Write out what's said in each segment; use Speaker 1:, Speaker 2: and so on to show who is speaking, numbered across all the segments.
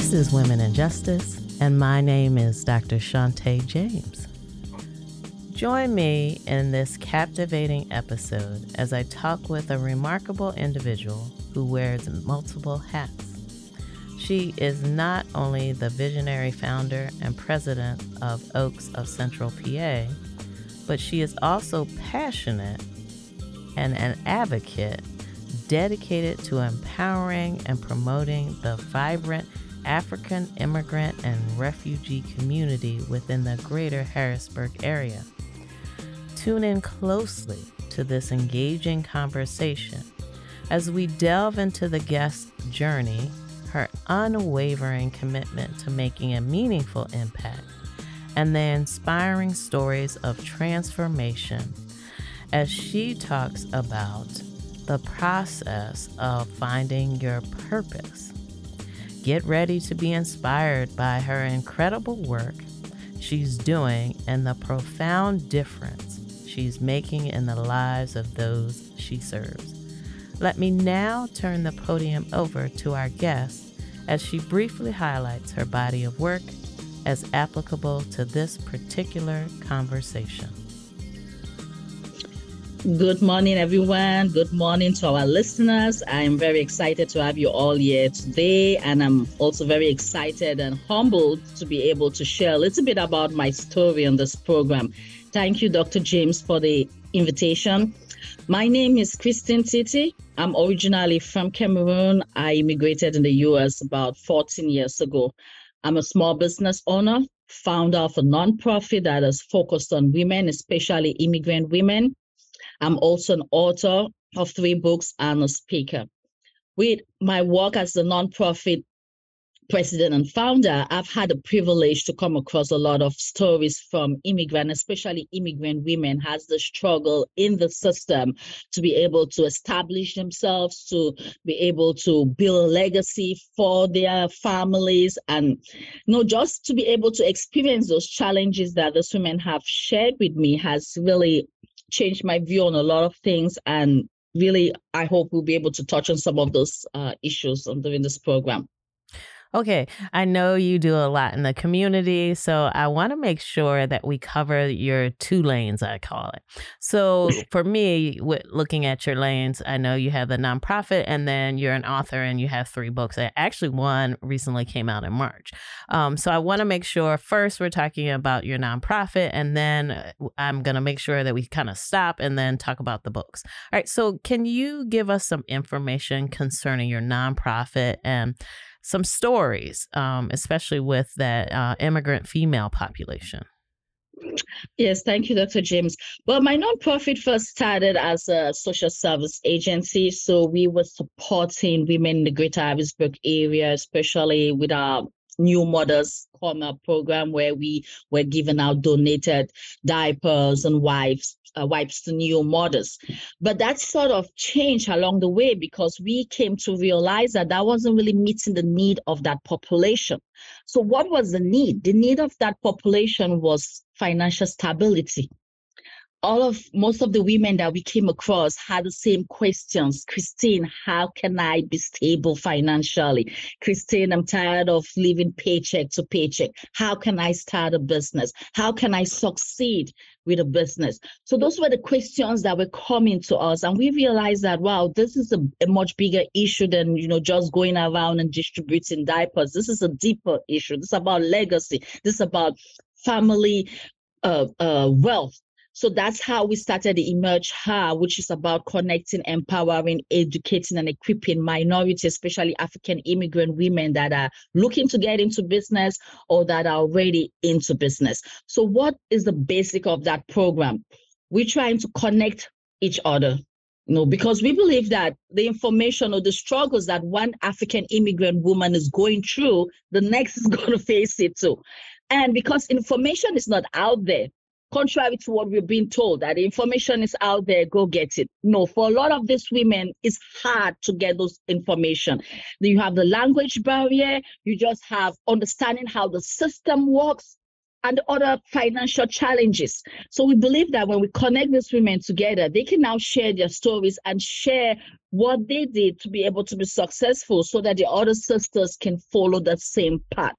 Speaker 1: This is Women and Justice, and my name is Dr. Shauntey James. Join me in this captivating episode as I talk with a remarkable individual who wears multiple hats. She is not only the visionary founder and president of Oaks of Central PA, but she is also passionate and an advocate dedicated to empowering and promoting the vibrant African immigrant and refugee community within the greater Harrisburg area. Tune in closely to this engaging conversation as we delve into the guest's journey, her unwavering commitment to making a meaningful impact, and the inspiring stories of transformation as she talks about the process of finding your purpose Get ready to be inspired by her incredible work she's doing and the profound difference she's making in the lives of those she serves. Let me now turn the podium over to our guest as she briefly highlights her body of work as applicable to this particular conversation.
Speaker 2: Good morning, everyone. Good morning to our listeners. I am very excited to have you all here today, and I'm also very excited and humbled to be able to share a little bit about my story on this program. Thank you, Dr. James, for the invitation. My name is Christine Titih. I'm originally from Cameroon. I immigrated in the US about 14 years ago. I'm a small business owner, founder of a nonprofit that is focused on women, especially immigrant women I'm also an author of three books and a speaker. With my work as a nonprofit president and founder, I've had the privilege to come across a lot of stories from immigrant, especially immigrant women, has the struggle in the system to be able to establish themselves, to be able to build a legacy for their families, and you know, just to be able to experience those challenges that those women have shared with me has really changed my view on a lot of things and really i hope we'll be able to touch on some of those uh, issues on during this program
Speaker 1: Okay, I know you do a lot in the community, so I want to make sure that we cover your two lanes, I call it. So for me, with looking at your lanes, I know you have the nonprofit, and then you're an author, and you have three books. Actually, one recently came out in March. Um, so I want to make sure first we're talking about your nonprofit, and then uh, I'm going to make sure that we kind of stop and then talk about the books. All right. So can you give us some information concerning your nonprofit and some stories, um, especially with that uh, immigrant female population.
Speaker 2: Yes, thank you, Dr. James. Well, my nonprofit first started as a social service agency. So we were supporting women in the greater Harrisburg area, especially with our new mothers corner program where we were giving out donated diapers and wipes uh, wipes to new mothers. But that sort of changed along the way because we came to realize that that wasn't really meeting the need of that population. So, what was the need? The need of that population was financial stability all of most of the women that we came across had the same questions. Christine, how can I be stable financially? Christine, I'm tired of living paycheck to paycheck. How can I start a business? How can I succeed with a business? So those were the questions that were coming to us. And we realized that wow, this is a, a much bigger issue than you know just going around and distributing diapers. This is a deeper issue. This is about legacy. This is about family uh, uh, wealth so that's how we started the Emerge Her, which is about connecting, empowering, educating, and equipping minorities, especially African immigrant women that are looking to get into business or that are already into business. So, what is the basic of that program? We're trying to connect each other. You know, because we believe that the information or the struggles that one African immigrant woman is going through, the next is going to face it too. And because information is not out there, contrary to what we're being told that information is out there go get it no for a lot of these women it's hard to get those information you have the language barrier you just have understanding how the system works and other financial challenges. So we believe that when we connect these women together, they can now share their stories and share what they did to be able to be successful so that the other sisters can follow that same path.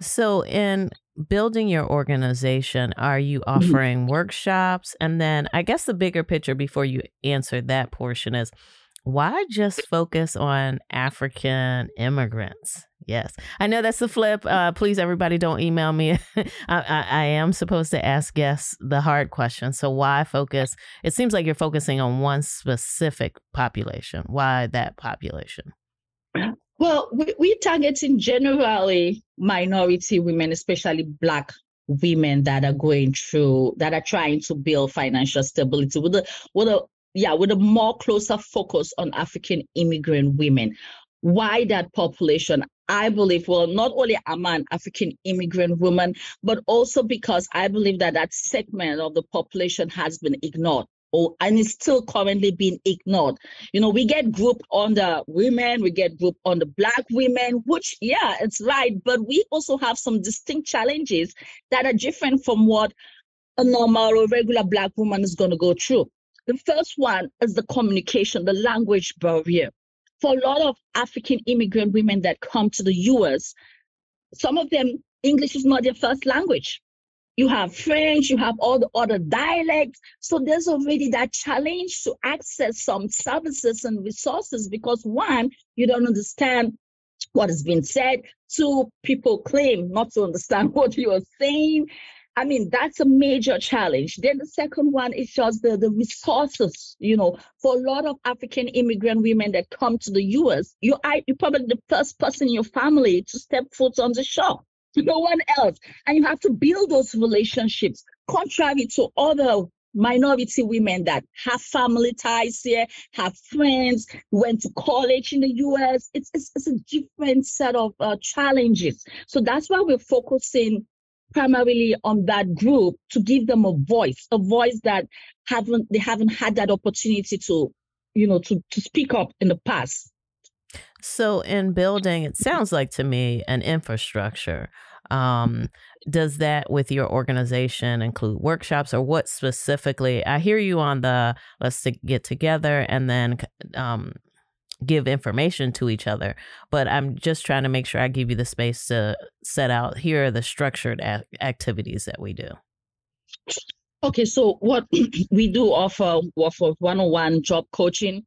Speaker 1: So, in building your organization, are you mm-hmm. offering mm-hmm. workshops? And then, I guess the bigger picture before you answer that portion is why just focus on African immigrants? Yes, I know that's the flip. Uh, please, everybody, don't email me. I, I, I, am supposed to ask guests the hard question. So, why focus? It seems like you're focusing on one specific population. Why that population?
Speaker 2: Well, we, we're targeting generally minority women, especially Black women that are going through, that are trying to build financial stability with a, with a yeah, with a more closer focus on African immigrant women. Why that population? I believe, well, not only am I an African immigrant woman, but also because I believe that that segment of the population has been ignored. And it's still currently being ignored. You know, we get grouped under women, we get grouped on the black women, which yeah, it's right, but we also have some distinct challenges that are different from what a normal or regular black woman is going to go through. The first one is the communication, the language barrier. For a lot of African immigrant women that come to the US, some of them, English is not their first language. You have French, you have all the other dialects. So there's already that challenge to access some services and resources because one, you don't understand what has been said. Two, people claim not to understand what you are saying. I mean, that's a major challenge. Then the second one is just the, the resources, you know, for a lot of African immigrant women that come to the US, you you're probably the first person in your family to step foot on the shore. No one else. And you have to build those relationships, contrary to other minority women that have family ties here, have friends, went to college in the US. It's, it's, it's a different set of uh, challenges. So that's why we're focusing primarily on that group to give them a voice, a voice that haven't they haven't had that opportunity to, you know, to to speak up in the past.
Speaker 1: So in building, it sounds like to me an infrastructure. Um, does that with your organization include workshops or what specifically? I hear you on the let's get together and then um, give information to each other but i'm just trying to make sure i give you the space to set out here are the structured a- activities that we do
Speaker 2: okay so what we do offer offer one-on-one job coaching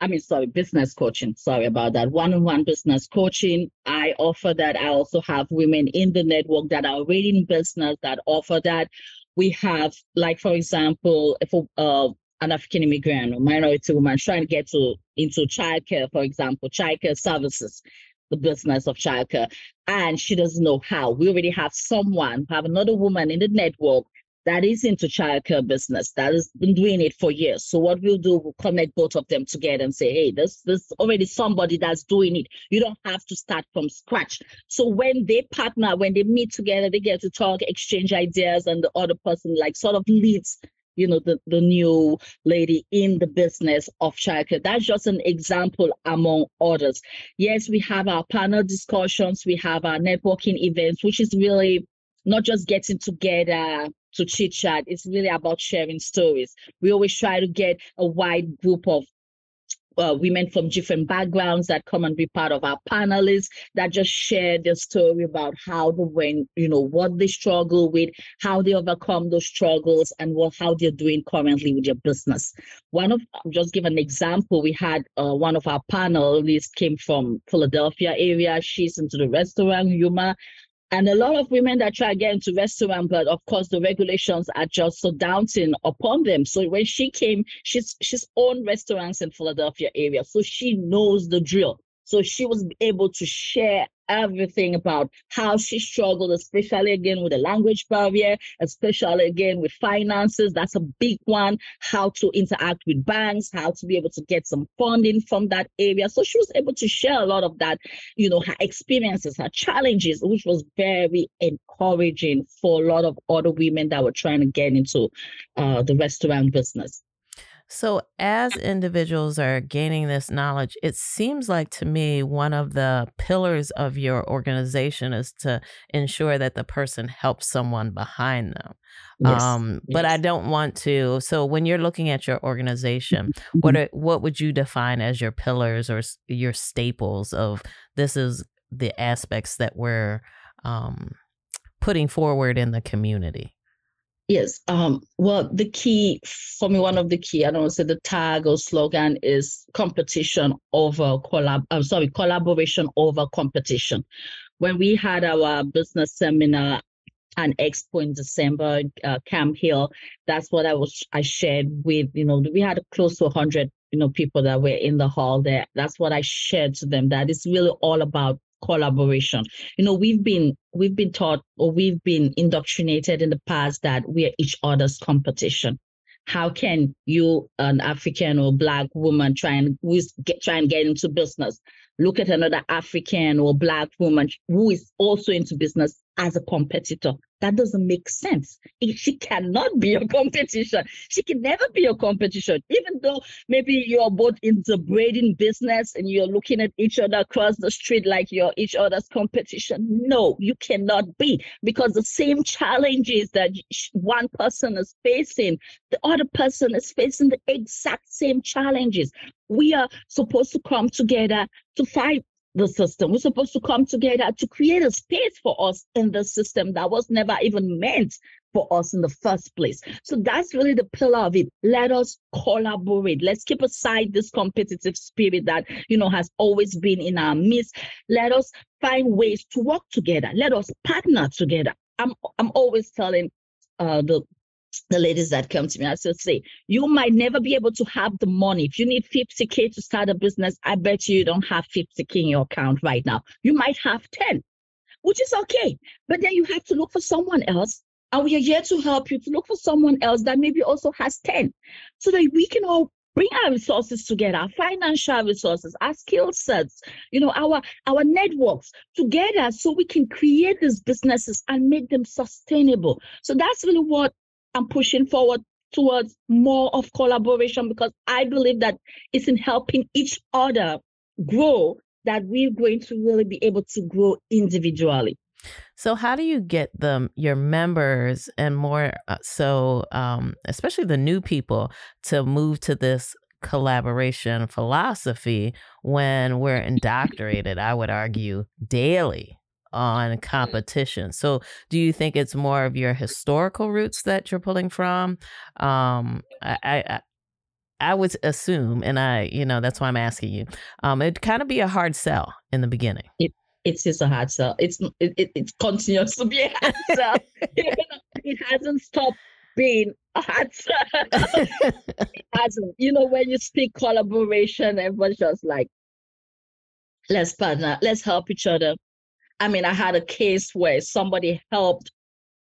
Speaker 2: i mean sorry business coaching. Sorry about that. One-on-one business coaching. I offer that. I also have women in the network that are already in business that offer that. We have like for example if uh, an African immigrant or minority woman trying to get to into childcare, for example, childcare services, the business of childcare, and she doesn't know how. We already have someone, have another woman in the network that is into childcare business that has been doing it for years. So what we'll do, we'll connect both of them together and say, hey, there's there's already somebody that's doing it. You don't have to start from scratch. So when they partner, when they meet together, they get to talk, exchange ideas, and the other person like sort of leads you know, the, the new lady in the business of childcare. That's just an example among others. Yes, we have our panel discussions, we have our networking events, which is really not just getting together to chit chat. It's really about sharing stories. We always try to get a wide group of uh, women from different backgrounds that come and be part of our panelists that just share their story about how they went, you know, what they struggle with, how they overcome those struggles, and what how they're doing currently with their business. One of I'll just give an example. We had uh, one of our panelists came from Philadelphia area. She's into the restaurant humor and a lot of women that try to get into restaurant, but of course the regulations are just so daunting upon them. So when she came, she's she's owned restaurants in Philadelphia area, so she knows the drill. So she was able to share everything about how she struggled, especially again with the language barrier, especially again with finances. That's a big one. How to interact with banks, how to be able to get some funding from that area. So she was able to share a lot of that, you know, her experiences, her challenges, which was very encouraging for a lot of other women that were trying to get into uh, the restaurant business.
Speaker 1: So, as individuals are gaining this knowledge, it seems like to me one of the pillars of your organization is to ensure that the person helps someone behind them. Yes. Um, but yes. I don't want to. So, when you're looking at your organization, what mm-hmm. are, what would you define as your pillars or your staples of this is the aspects that we're um, putting forward in the community?
Speaker 2: Yes. Um, well, the key for me, one of the key, I don't want to say the tag or slogan is competition over collab. I'm sorry, collaboration over competition. When we had our business seminar and expo in December, uh, Camp Hill, that's what I was I shared with you know we had close to 100 you know people that were in the hall there. That's what I shared to them. That it's really all about collaboration. You know, we've been we've been taught or we've been indoctrinated in the past that we are each other's competition. How can you, an African or black woman, try and get try and get into business? Look at another African or black woman who is also into business as a competitor. That doesn't make sense. She cannot be a competition. She can never be a competition, even though maybe you're both in the braiding business and you're looking at each other across the street like you're each other's competition. No, you cannot be because the same challenges that one person is facing, the other person is facing the exact same challenges. We are supposed to come together to fight the system. We're supposed to come together to create a space for us in the system that was never even meant for us in the first place. So that's really the pillar of it. Let us collaborate. Let's keep aside this competitive spirit that you know has always been in our midst. Let us find ways to work together. Let us partner together. I'm I'm always telling uh, the the ladies that come to me, I still say, you might never be able to have the money. If you need 50K to start a business, I bet you, you don't have 50K in your account right now. You might have 10, which is okay. But then you have to look for someone else. And we are here to help you to look for someone else that maybe also has 10 so that we can all bring our resources together, our financial resources, our skill sets, you know, our our networks together so we can create these businesses and make them sustainable. So that's really what I'm pushing forward towards more of collaboration because I believe that it's in helping each other grow that we're going to really be able to grow individually.
Speaker 1: So, how do you get them, your members, and more uh, so, um, especially the new people, to move to this collaboration philosophy when we're indoctrinated, I would argue, daily on mm. competition. So, do you think it's more of your historical roots that you're pulling from? Um, I, I, I would assume, and I, you know, that's why I'm asking you. Um, it'd kind of be a hard sell in the beginning.
Speaker 2: It, it is just a hard sell. It's it, it, it continues to be a hard sell. it hasn't stopped being a hard sell. it hasn't. You know, when you speak collaboration, everyone's just like, let's partner, let's help each other I mean, I had a case where somebody helped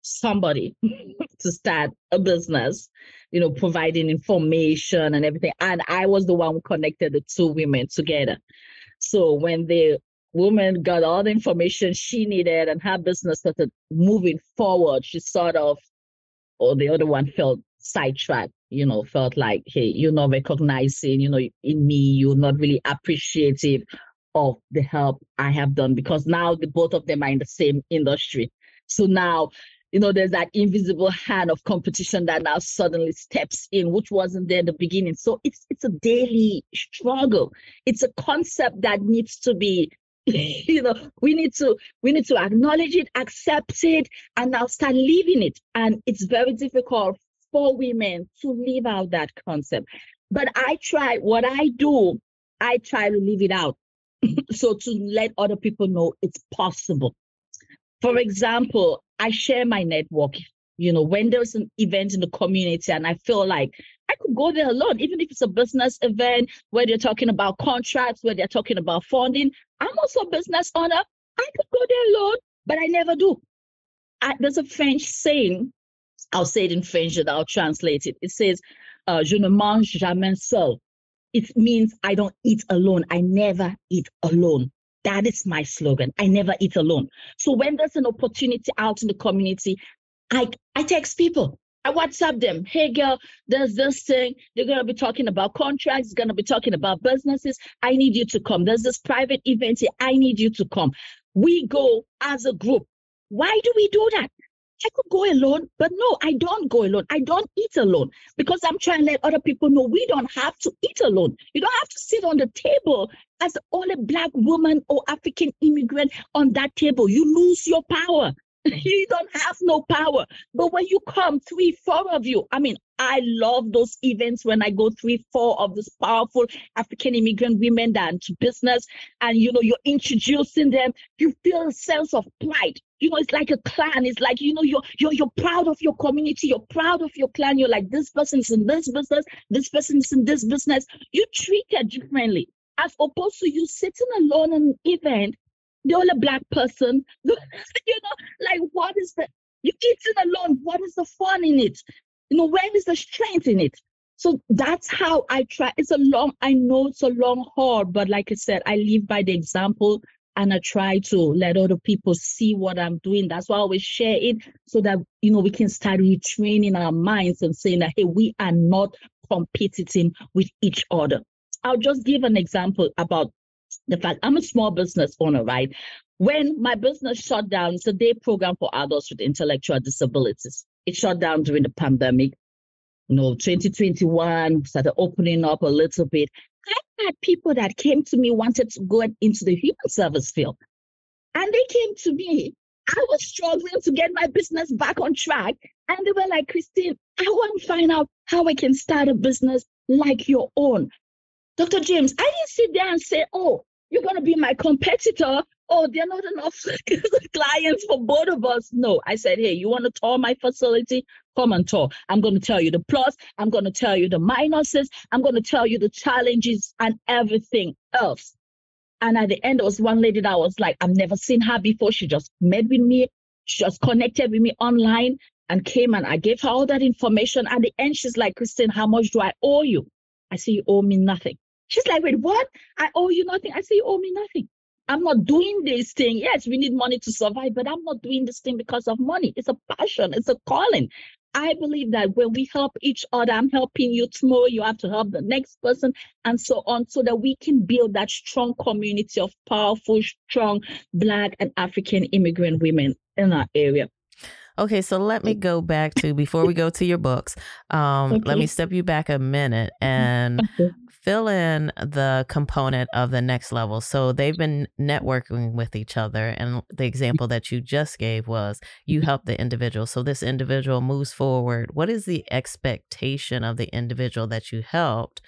Speaker 2: somebody to start a business, you know, providing information and everything. And I was the one who connected the two women together. So when the woman got all the information she needed and her business started moving forward, she sort of, or the other one felt sidetracked, you know, felt like, hey, you're not recognizing, you know, in me, you're not really appreciative of the help I have done because now the both of them are in the same industry. So now, you know, there's that invisible hand of competition that now suddenly steps in, which wasn't there in the beginning. So it's it's a daily struggle. It's a concept that needs to be you know we need to we need to acknowledge it accept it and now start living it and it's very difficult for women to live out that concept but i try what i do i try to live it out so to let other people know it's possible. For example, I share my network. You know, when there's an event in the community and I feel like I could go there alone, even if it's a business event where they're talking about contracts, where they're talking about funding. I'm also a business owner. I could go there alone, but I never do. I, there's a French saying, I'll say it in French and I'll translate it. It says, uh, Je ne mange jamais seul it means I don't eat alone. I never eat alone. That is my slogan. I never eat alone. So when there's an opportunity out in the community, I, I text people. I WhatsApp them. Hey, girl, there's this thing. They're going to be talking about contracts, going to be talking about businesses. I need you to come. There's this private event here. I need you to come. We go as a group. Why do we do that? I could go alone, but no, I don't go alone. I don't eat alone because I'm trying to let other people know we don't have to eat alone. You don't have to sit on the table as the only black woman or African immigrant on that table. You lose your power. you don't have no power. But when you come, three, four of you, I mean, I love those events when I go three, four of these powerful African immigrant women that into business and you know you're introducing them. You feel a sense of pride. You know, it's like a clan. It's like you know you're you're you're proud of your community. You're proud of your clan. You're like this person's in this business. This person's in this business. You treat it differently as opposed to you sitting alone in an event the only black person. you know, like what is the you eating alone? What is the fun in it? You know, where is the strength in it? So that's how I try. It's a long, I know it's a long haul, but like I said, I live by the example and I try to let other people see what I'm doing. That's why I always share it so that you know we can start retraining our minds and saying that hey, we are not competing with each other. I'll just give an example about the fact I'm a small business owner, right? When my business shut down, it's a day program for adults with intellectual disabilities. It shut down during the pandemic. You know, 2021 started opening up a little bit. I had people that came to me wanted to go into the human service field. And they came to me. I was struggling to get my business back on track. And they were like, Christine, I want to find out how I can start a business like your own. Dr. James, I didn't sit there and say, oh, you're going to be my competitor. Oh, there are not enough clients for both of us. No, I said, hey, you want to tour my facility? Come and tour. I'm going to tell you the plus. I'm going to tell you the minuses. I'm going to tell you the challenges and everything else. And at the end, there was one lady that was like, I've never seen her before. She just met with me. She just connected with me online and came and I gave her all that information. At the end, she's like, Christine, how much do I owe you? I say, you owe me nothing. She's like, wait, what? I owe you nothing. I say, you owe me nothing. I'm not doing this thing. Yes, we need money to survive, but I'm not doing this thing because of money. It's a passion, it's a calling. I believe that when we help each other, I'm helping you tomorrow, you have to help the next person, and so on, so that we can build that strong community of powerful, strong Black and African immigrant women in our area.
Speaker 1: Okay, so let me go back to before we go to your books. Um, okay. Let me step you back a minute and fill in the component of the next level. So they've been networking with each other. And the example that you just gave was you mm-hmm. help the individual. So this individual moves forward. What is the expectation of the individual that you helped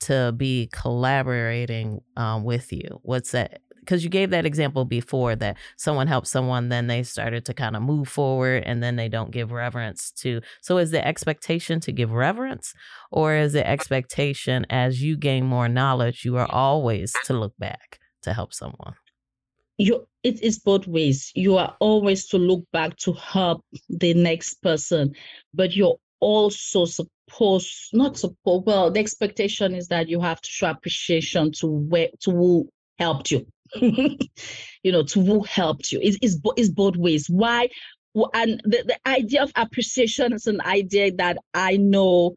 Speaker 1: to be collaborating um, with you? What's that? Because you gave that example before that someone helps someone, then they started to kind of move forward and then they don't give reverence to. So is the expectation to give reverence or is the expectation as you gain more knowledge, you are always to look back to help someone?
Speaker 2: You, it is both ways. You are always to look back to help the next person, but you're also supposed not supposed well the expectation is that you have to show appreciation to where to who helped you you know, to who helped you. It's, it's, it's both ways. Why? And the, the idea of appreciation is an idea that I know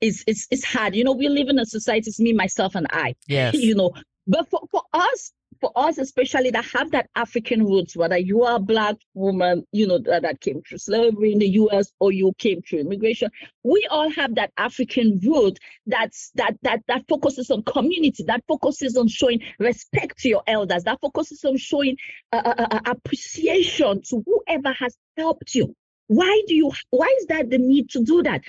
Speaker 2: is it's, it's hard. You know, we live in a society, it's me, myself, and I.
Speaker 1: Yes.
Speaker 2: You know, but for, for us, for us especially that have that African roots, whether you are a black woman, you know, that, that came through slavery in the US or you came through immigration, we all have that African root that's that that that focuses on community, that focuses on showing respect to your elders, that focuses on showing uh, uh, uh, appreciation to whoever has helped you. Why do you why is that the need to do that?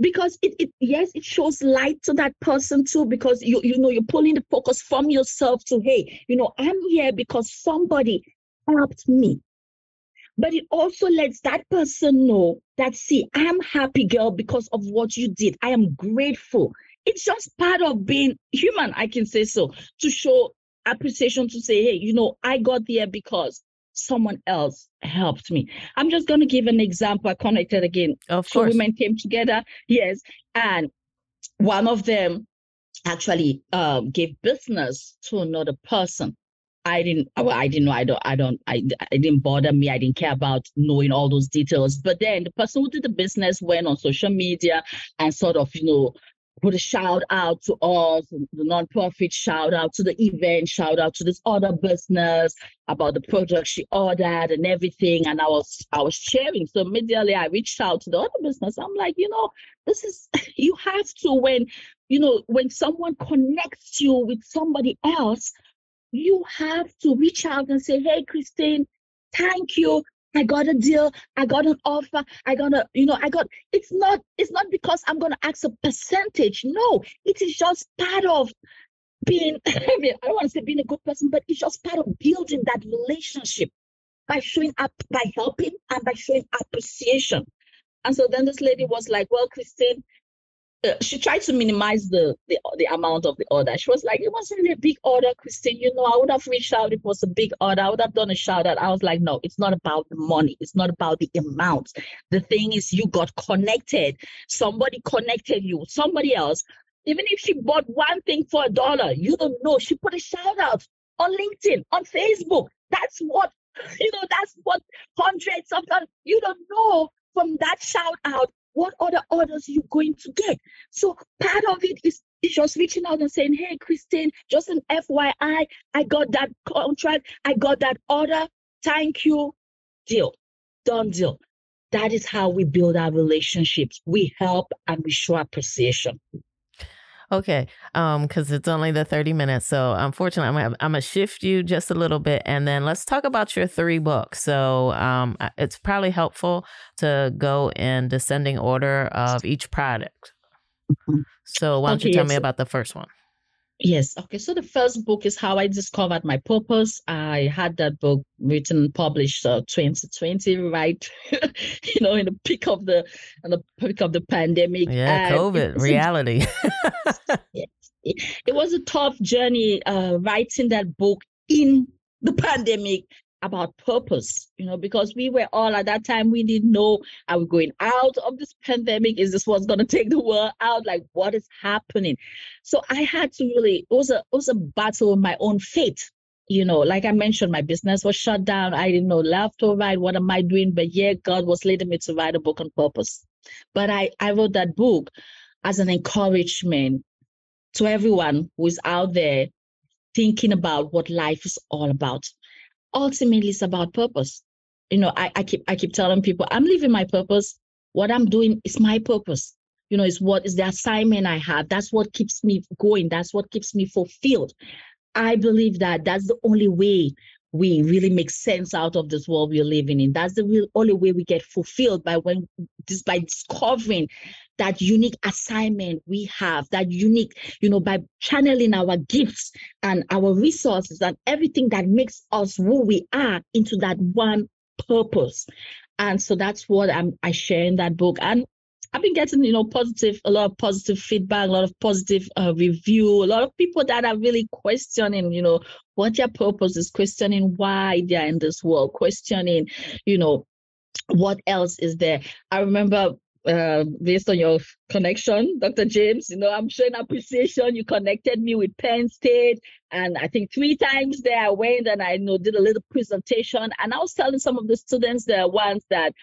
Speaker 2: Because it, it yes, it shows light to that person too, because you you know you're pulling the focus from yourself to hey, you know, I'm here because somebody helped me. But it also lets that person know that see, I'm happy girl because of what you did. I am grateful. It's just part of being human, I can say so, to show appreciation to say, hey, you know, I got there because someone else helped me. I'm just going to give an example. I connected again.
Speaker 1: Of Two course.
Speaker 2: women came together. Yes. And one of them actually um, gave business to another person. I didn't well, I didn't know I don't I don't I it didn't bother me. I didn't care about knowing all those details. But then the person who did the business went on social media and sort of, you know, put a shout out to us, the nonprofit shout out to the event, shout out to this other business about the product she ordered and everything. And I was I was sharing. So immediately I reached out to the other business. I'm like, you know, this is you have to when you know when someone connects you with somebody else you have to reach out and say, hey, Christine, thank you. I got a deal. I got an offer. I got a, you know, I got, it's not, it's not because I'm to ask a percentage. No, it is just part of being, I mean, I don't want to say being a good person, but it's just part of building that relationship by showing up, by helping and by showing appreciation. And so then this lady was like, well, Christine, uh, she tried to minimize the, the the amount of the order. She was like, it wasn't really a big order, Christine. You know, I would have reached out if it was a big order. I would have done a shout out. I was like, no, it's not about the money. It's not about the amount. The thing is, you got connected. Somebody connected you. Somebody else. Even if she bought one thing for a dollar, you don't know. She put a shout out on LinkedIn, on Facebook. That's what you know. That's what hundreds of. You don't know from that shout out what other orders you going to get? So part of it is, is just reaching out and saying, hey, Christine, just an FYI, I got that contract, I got that order. Thank you. Deal. Done deal. That is how we build our relationships. We help and we show appreciation.
Speaker 1: Okay, um, because it's only the thirty minutes, so unfortunately, I'm gonna, I'm gonna shift you just a little bit, and then let's talk about your three books. So, um, it's probably helpful to go in descending order of each product. Mm-hmm. So, why don't okay, you tell yes. me about the first one?
Speaker 2: Yes. Okay. So the first book is how I discovered my purpose. I had that book written, published uh, 2020, right? you know, in the peak of the in the peak of the pandemic.
Speaker 1: Yeah, COVID reality.
Speaker 2: yes, it, it, was a tough journey uh, writing that book in the pandemic about purpose, you know, because we were all at that time, we didn't know are we going out of this pandemic? Is this what's gonna take the world out? Like what is happening? So I had to really it was a it was a battle with my own fate. You know, like I mentioned, my business was shut down. I didn't know left or right. What am I doing? But yeah, God was leading me to write a book on purpose. But I, I wrote that book as an encouragement to everyone who's out there thinking about what life is all about ultimately it's about purpose. You know, I, I keep I keep telling people I'm living my purpose. What I'm doing is my purpose. You know, is what is the assignment I have. That's what keeps me going. That's what keeps me fulfilled. I believe that that's the only way we really make sense out of this world we're living in. That's the real only way we get fulfilled by when just by discovering that unique assignment we have, that unique, you know, by channeling our gifts and our resources and everything that makes us who we are into that one purpose. And so that's what I'm I share in that book. And I've been getting, you know, positive, a lot of positive feedback, a lot of positive uh, review, a lot of people that are really questioning, you know, what their purpose is, questioning why they're in this world, questioning, you know, what else is there. I remember uh, based on your connection, Dr. James. You know, I'm showing appreciation. You connected me with Penn State, and I think three times there I went and I you know did a little presentation. And I was telling some of the students there once that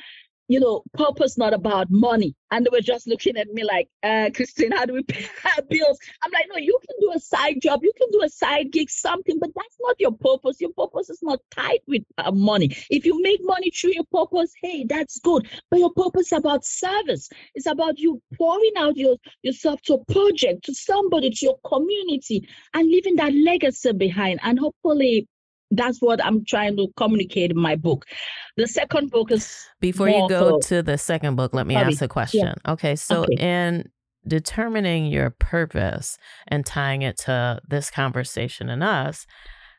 Speaker 2: you know, purpose not about money. And they were just looking at me like, uh, Christine, how do we pay our bills? I'm like, no, you can do a side job, you can do a side gig, something, but that's not your purpose. Your purpose is not tied with uh, money. If you make money through your purpose, hey, that's good. But your purpose is about service. It's about you pouring out your, yourself to a project, to somebody, to your community, and leaving that legacy behind. And hopefully, that's what I'm trying to communicate in my book. The second book is
Speaker 1: before you go to the second book. Let me Sorry. ask a question. Yeah. Okay, so okay. in determining your purpose and tying it to this conversation and us,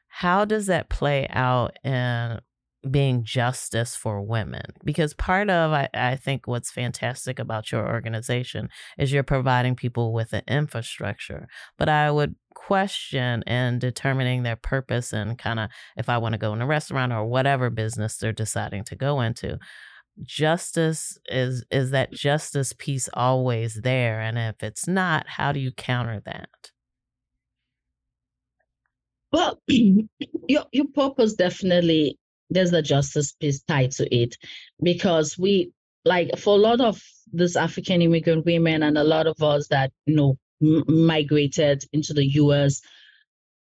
Speaker 1: how does that play out in being justice for women because part of I, I think what's fantastic about your organization is you're providing people with an infrastructure but i would question and determining their purpose and kind of if i want to go in a restaurant or whatever business they're deciding to go into. Justice is is that justice piece always there and if it's not how do you counter that?
Speaker 2: Well, your your purpose definitely there's the justice piece tied to it because we like for a lot of these African immigrant women and a lot of us that you know migrated into the U.S.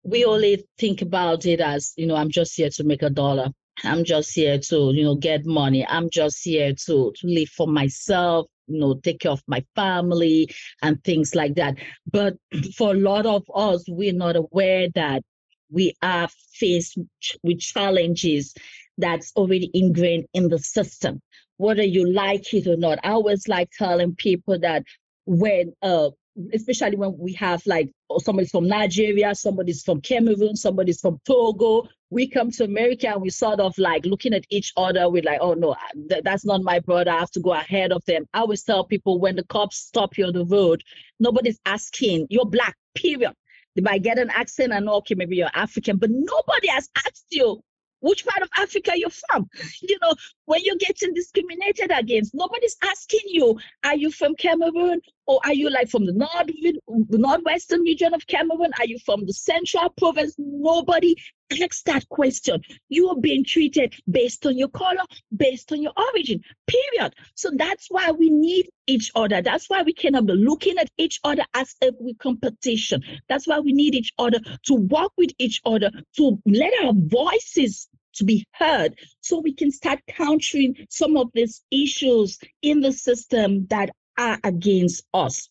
Speaker 2: We only think about it as you know I'm just here to make a dollar. I'm just here to you know get money. I'm just here to to live for myself. You know, take care of my family and things like that. But for a lot of us, we're not aware that we are faced with challenges that's already ingrained in the system, whether you like it or not. I always like telling people that when, uh, especially when we have like oh, somebody's from Nigeria, somebody's from Cameroon, somebody's from Togo, we come to America and we sort of like looking at each other. We're like, oh no, uh, th- that's not my brother. I have to go ahead of them. I always tell people when the cops stop you on the road, nobody's asking, you're black, period. They might get an accent and okay, maybe you're African, but nobody has asked you which part of Africa you're from. You know, when you're getting discriminated against, nobody's asking you, are you from Cameroon? Or are you like from the north, the northwestern region of Cameroon? Are you from the central province? Nobody asks that question. You are being treated based on your color, based on your origin, period. So that's why we need each other. That's why we cannot be looking at each other as if we competition. That's why we need each other to work with each other, to let our voices to be heard so we can start countering some of these issues in the system that are against us.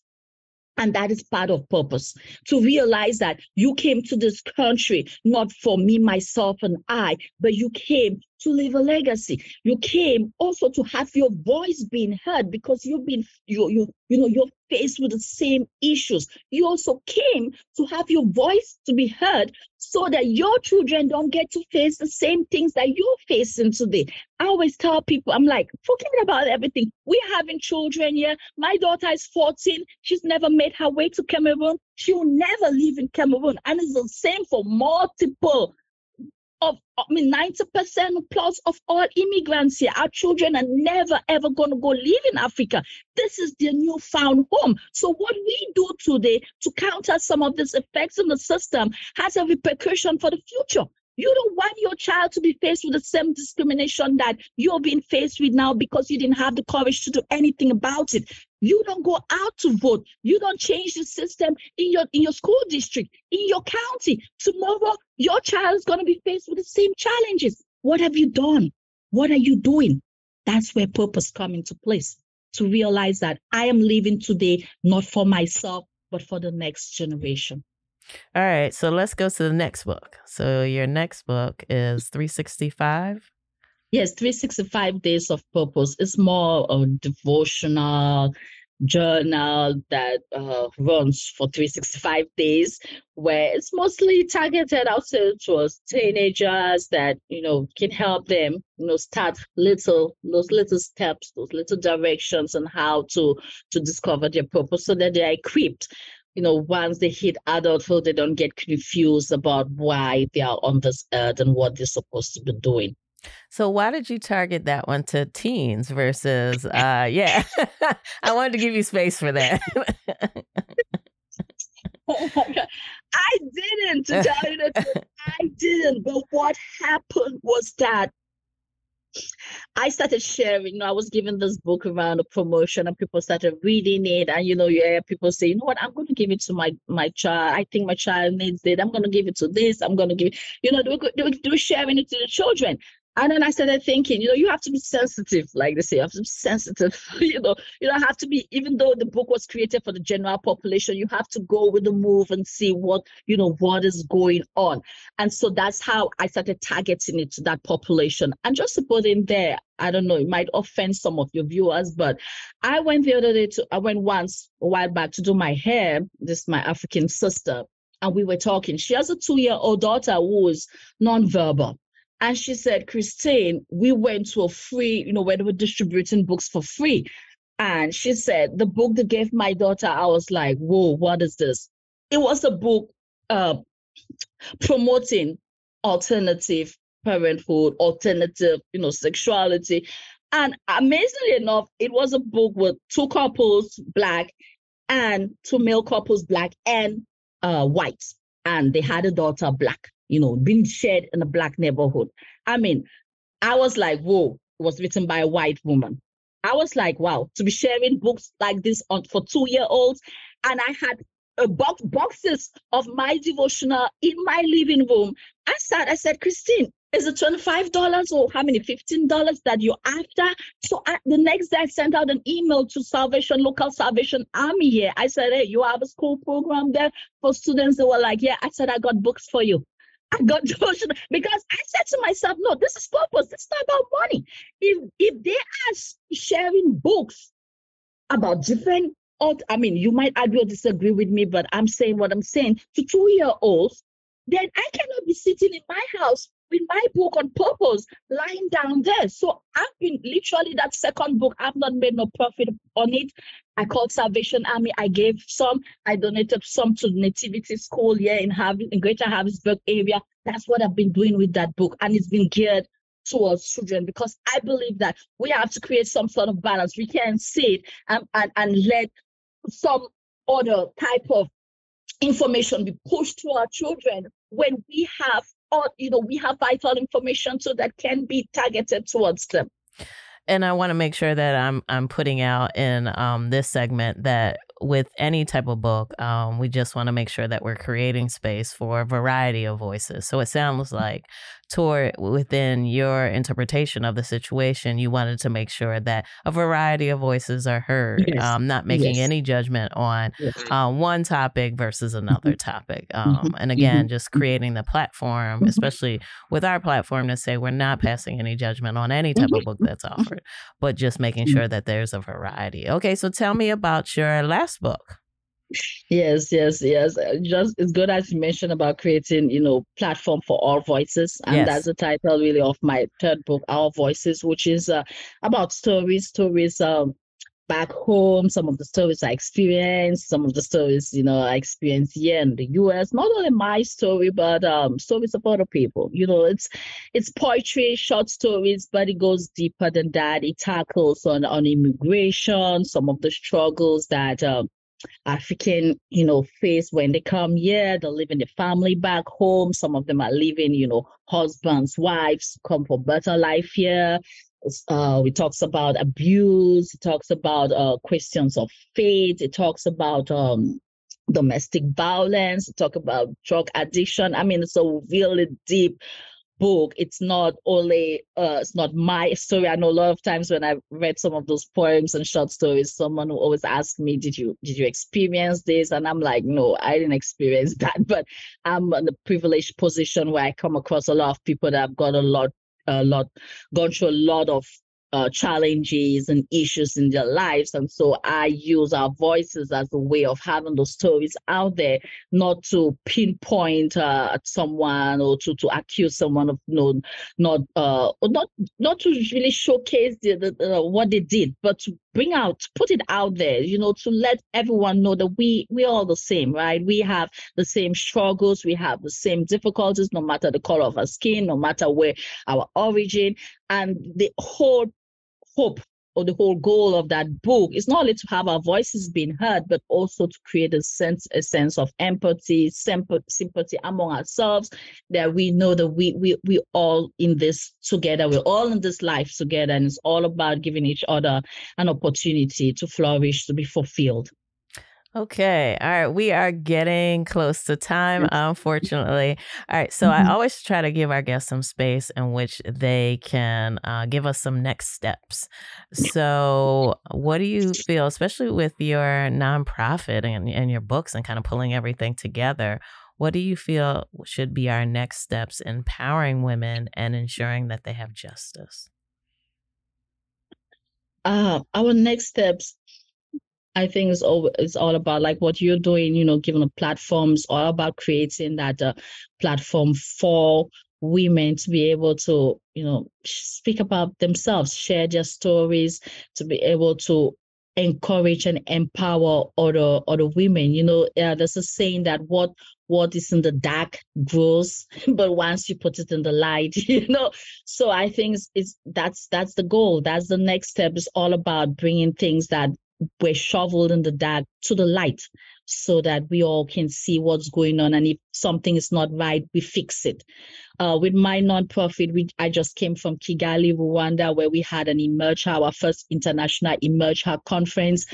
Speaker 2: And that is part of purpose to realize that you came to this country not for me, myself, and I, but you came to leave a legacy. You came also to have your voice being heard because you've been you you you know you're faced with the same issues. You also came to have your voice to be heard so that your children don't get to face the same things that you're facing today. I always tell people, I'm like, forget about everything. We're having children here. My daughter is 14. She's never made her way to Cameroon. She'll never live in Cameroon. And it's the same for multiple of I mean 90% plus of all immigrants here. Our children are never ever gonna go live in Africa. This is their newfound home. So what we do today to counter some of these effects in the system has a repercussion for the future. You don't want your child to be faced with the same discrimination that you're being faced with now because you didn't have the courage to do anything about it. You don't go out to vote. You don't change the system in your in your school district, in your county. Tomorrow, your child is going to be faced with the same challenges. What have you done? What are you doing? That's where purpose come into place. To realize that I am living today not for myself, but for the next generation.
Speaker 1: All right, so let's go to the next book. So your next book is 365.
Speaker 2: Yes, 365 Days of Purpose. It's more a devotional journal that uh, runs for 365 days, where it's mostly targeted also towards teenagers that, you know, can help them, you know, start little, those little steps, those little directions on how to, to discover their purpose so that they are equipped you know, once they hit adulthood, they don't get confused about why they are on this earth and what they're supposed to be doing.
Speaker 1: So why did you target that one to teens versus uh yeah. I wanted to give you space for that.
Speaker 2: oh my God. I didn't to tell you the truth. I didn't. But what happened was that I started sharing, you know, I was giving this book around a promotion and people started reading it. And, you know, you hear people say, you know what, I'm going to give it to my, my child. I think my child needs it. I'm going to give it to this. I'm going to give, it." you know, they were, they were, they were sharing it to the children. And then I started thinking, you know, you have to be sensitive, like they say, you have to be sensitive. you know, you don't have to be, even though the book was created for the general population, you have to go with the move and see what, you know, what is going on. And so that's how I started targeting it to that population. And just to put in there, I don't know, it might offend some of your viewers, but I went the other day to, I went once a while back to do my hair. This is my African sister. And we were talking. She has a two year old daughter who is nonverbal and she said, Christine, we went to a free, you know, where they were distributing books for free. And she said, the book they gave my daughter, I was like, whoa, what is this? It was a book uh, promoting alternative parenthood, alternative, you know, sexuality. And amazingly enough, it was a book with two couples, black, and two male couples, black and uh, white. And they had a daughter, black you know, being shared in a black neighborhood. I mean, I was like, whoa, it was written by a white woman. I was like, wow, to be sharing books like this on for two year olds. And I had a box boxes of my devotional in my living room. I said, I said, Christine, is it $25 or how many $15 that you're after so I, the next day i sent out an email to salvation local salvation army here i said hey you have a school program there for students they were like yeah i said i got books for you I got devotion because I said to myself, no, this is purpose. This is not about money. If if they are sharing books about different, I mean, you might agree or disagree with me, but I'm saying what I'm saying to two year olds, then I cannot be sitting in my house with my book on purpose lying down there. So I've been literally that second book, I've not made no profit on it. I called Salvation Army. I gave some. I donated some to Nativity School here in Harvey, in Greater Harrisburg area. That's what I've been doing with that book, and it's been geared towards children because I believe that we have to create some sort of balance. We can't sit and, and, and let some other type of information be pushed to our children when we have or you know we have vital information so that can be targeted towards them
Speaker 1: and I want to make sure that I'm I'm putting out in um, this segment that with any type of book, um, we just want to make sure that we're creating space for a variety of voices. So it sounds like, toward within your interpretation of the situation, you wanted to make sure that a variety of voices are heard, yes. um, not making yes. any judgment on yes. uh, one topic versus another mm-hmm. topic. Mm-hmm. Um, and again, mm-hmm. just creating the platform, mm-hmm. especially with our platform, to say we're not passing any judgment on any type of book that's offered, but just making sure that there's a variety. Okay, so tell me about your last book.
Speaker 2: Yes, yes, yes. Uh, just it's good as you mentioned about creating, you know, platform for all voices, and yes. that's the title really of my third book, Our Voices, which is uh, about stories, stories um, back home, some of the stories I experienced, some of the stories, you know, I experienced here in the US. Not only my story, but um, stories of other people. You know, it's it's poetry, short stories, but it goes deeper than that. It tackles on on immigration, some of the struggles that um, African, you know, face when they come here, they're leaving the family back home. Some of them are leaving, you know, husbands, wives, come for better life here. Uh, talks about abuse. It talks about uh, questions of faith. It talks about um, domestic violence. Talk about drug addiction. I mean, it's a really deep book it's not only uh it's not my story. I know a lot of times when i read some of those poems and short stories someone will always ask me did you did you experience this? And i'm like no i didn't experience that. But i'm in a privileged position where i come across a lot of people that have got a lot a lot gone through a lot of uh, challenges and issues in their lives. And so I use our voices as a way of having those stories out there, not to pinpoint uh, at someone or to, to accuse someone of you know, not uh, not not to really showcase the, the, what they did, but to bring out, put it out there, you know, to let everyone know that we we're all the same, right? We have the same struggles, we have the same difficulties, no matter the color of our skin, no matter where our origin, and the whole hope or the whole goal of that book is not only to have our voices being heard, but also to create a sense a sense of empathy, sympathy among ourselves, that we know that we we we all in this together, we're all in this life together, and it's all about giving each other an opportunity to flourish, to be fulfilled.
Speaker 1: Okay. All right. We are getting close to time, unfortunately. All right. So mm-hmm. I always try to give our guests some space in which they can uh, give us some next steps. So, what do you feel, especially with your nonprofit and, and your books and kind of pulling everything together? What do you feel should be our next steps empowering women and ensuring that they have justice?
Speaker 2: Uh, our next steps I think it's all it's all about like what you're doing, you know, giving the platforms, all about creating that uh, platform for women to be able to, you know, speak about themselves, share their stories, to be able to encourage and empower other other women. You know, uh, there's a saying that what what is in the dark grows, but once you put it in the light, you know. So I think it's, it's that's that's the goal. That's the next step. Is all about bringing things that were shoveled in the dark to the light so that we all can see what's going on. And if something is not right, we fix it. Uh, with my nonprofit, we, I just came from Kigali, Rwanda, where we had an Emerge, our first international Emerge conference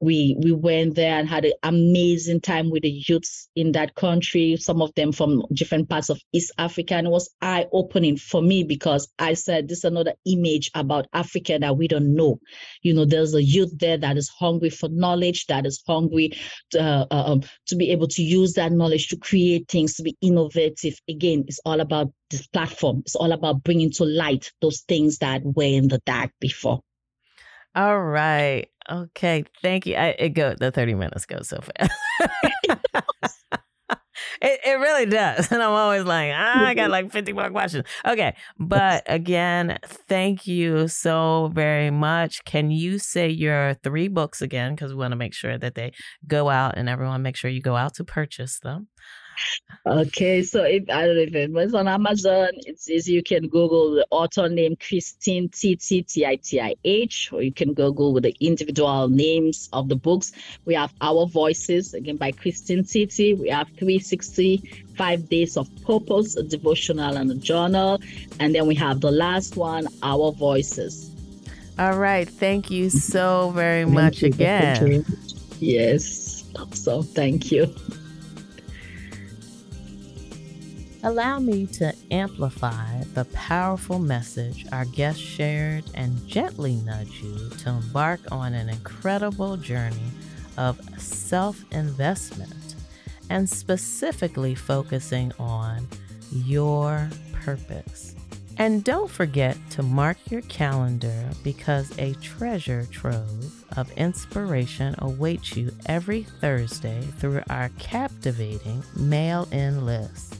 Speaker 2: we we went there and had an amazing time with the youths in that country some of them from different parts of east africa. And it was eye-opening for me because i said this is another image about africa that we don't know. You know there's a youth there that is hungry for knowledge that is hungry to, uh, um, to be able to use that knowledge to create things to be innovative. Again it's all about this platform. It's all about bringing to light those things that were in the dark before
Speaker 1: all right. Okay. Thank you. I, it go the 30 minutes go so fast. it, it really does. And I'm always like, ah, I got like 50 more questions. Okay. But again, thank you so very much. Can you say your three books again? Because we want to make sure that they go out and everyone make sure you go out to purchase them.
Speaker 2: Okay, so if I don't know if it was on Amazon, it's easy. You can Google the author name Christine T T T I T I H, or you can Google with the individual names of the books. We have Our Voices, again by Christine Titih. We have 365 Days of Purpose, a devotional and a journal. And then we have the last one, Our Voices.
Speaker 1: All right. Thank you so very much you, again.
Speaker 2: Yes. So thank you.
Speaker 1: Allow me to amplify the powerful message our guest shared and gently nudge you to embark on an incredible journey of self investment and specifically focusing on your purpose. And don't forget to mark your calendar because a treasure trove of inspiration awaits you every Thursday through our captivating mail in list.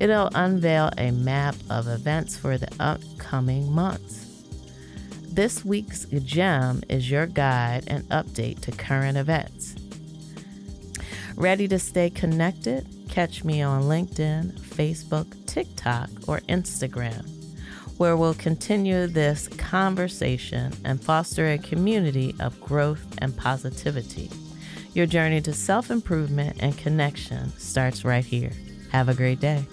Speaker 1: It'll unveil a map of events for the upcoming months. This week's gem is your guide and update to current events. Ready to stay connected? Catch me on LinkedIn, Facebook, TikTok, or Instagram, where we'll continue this conversation and foster a community of growth and positivity. Your journey to self improvement and connection starts right here. Have a great day.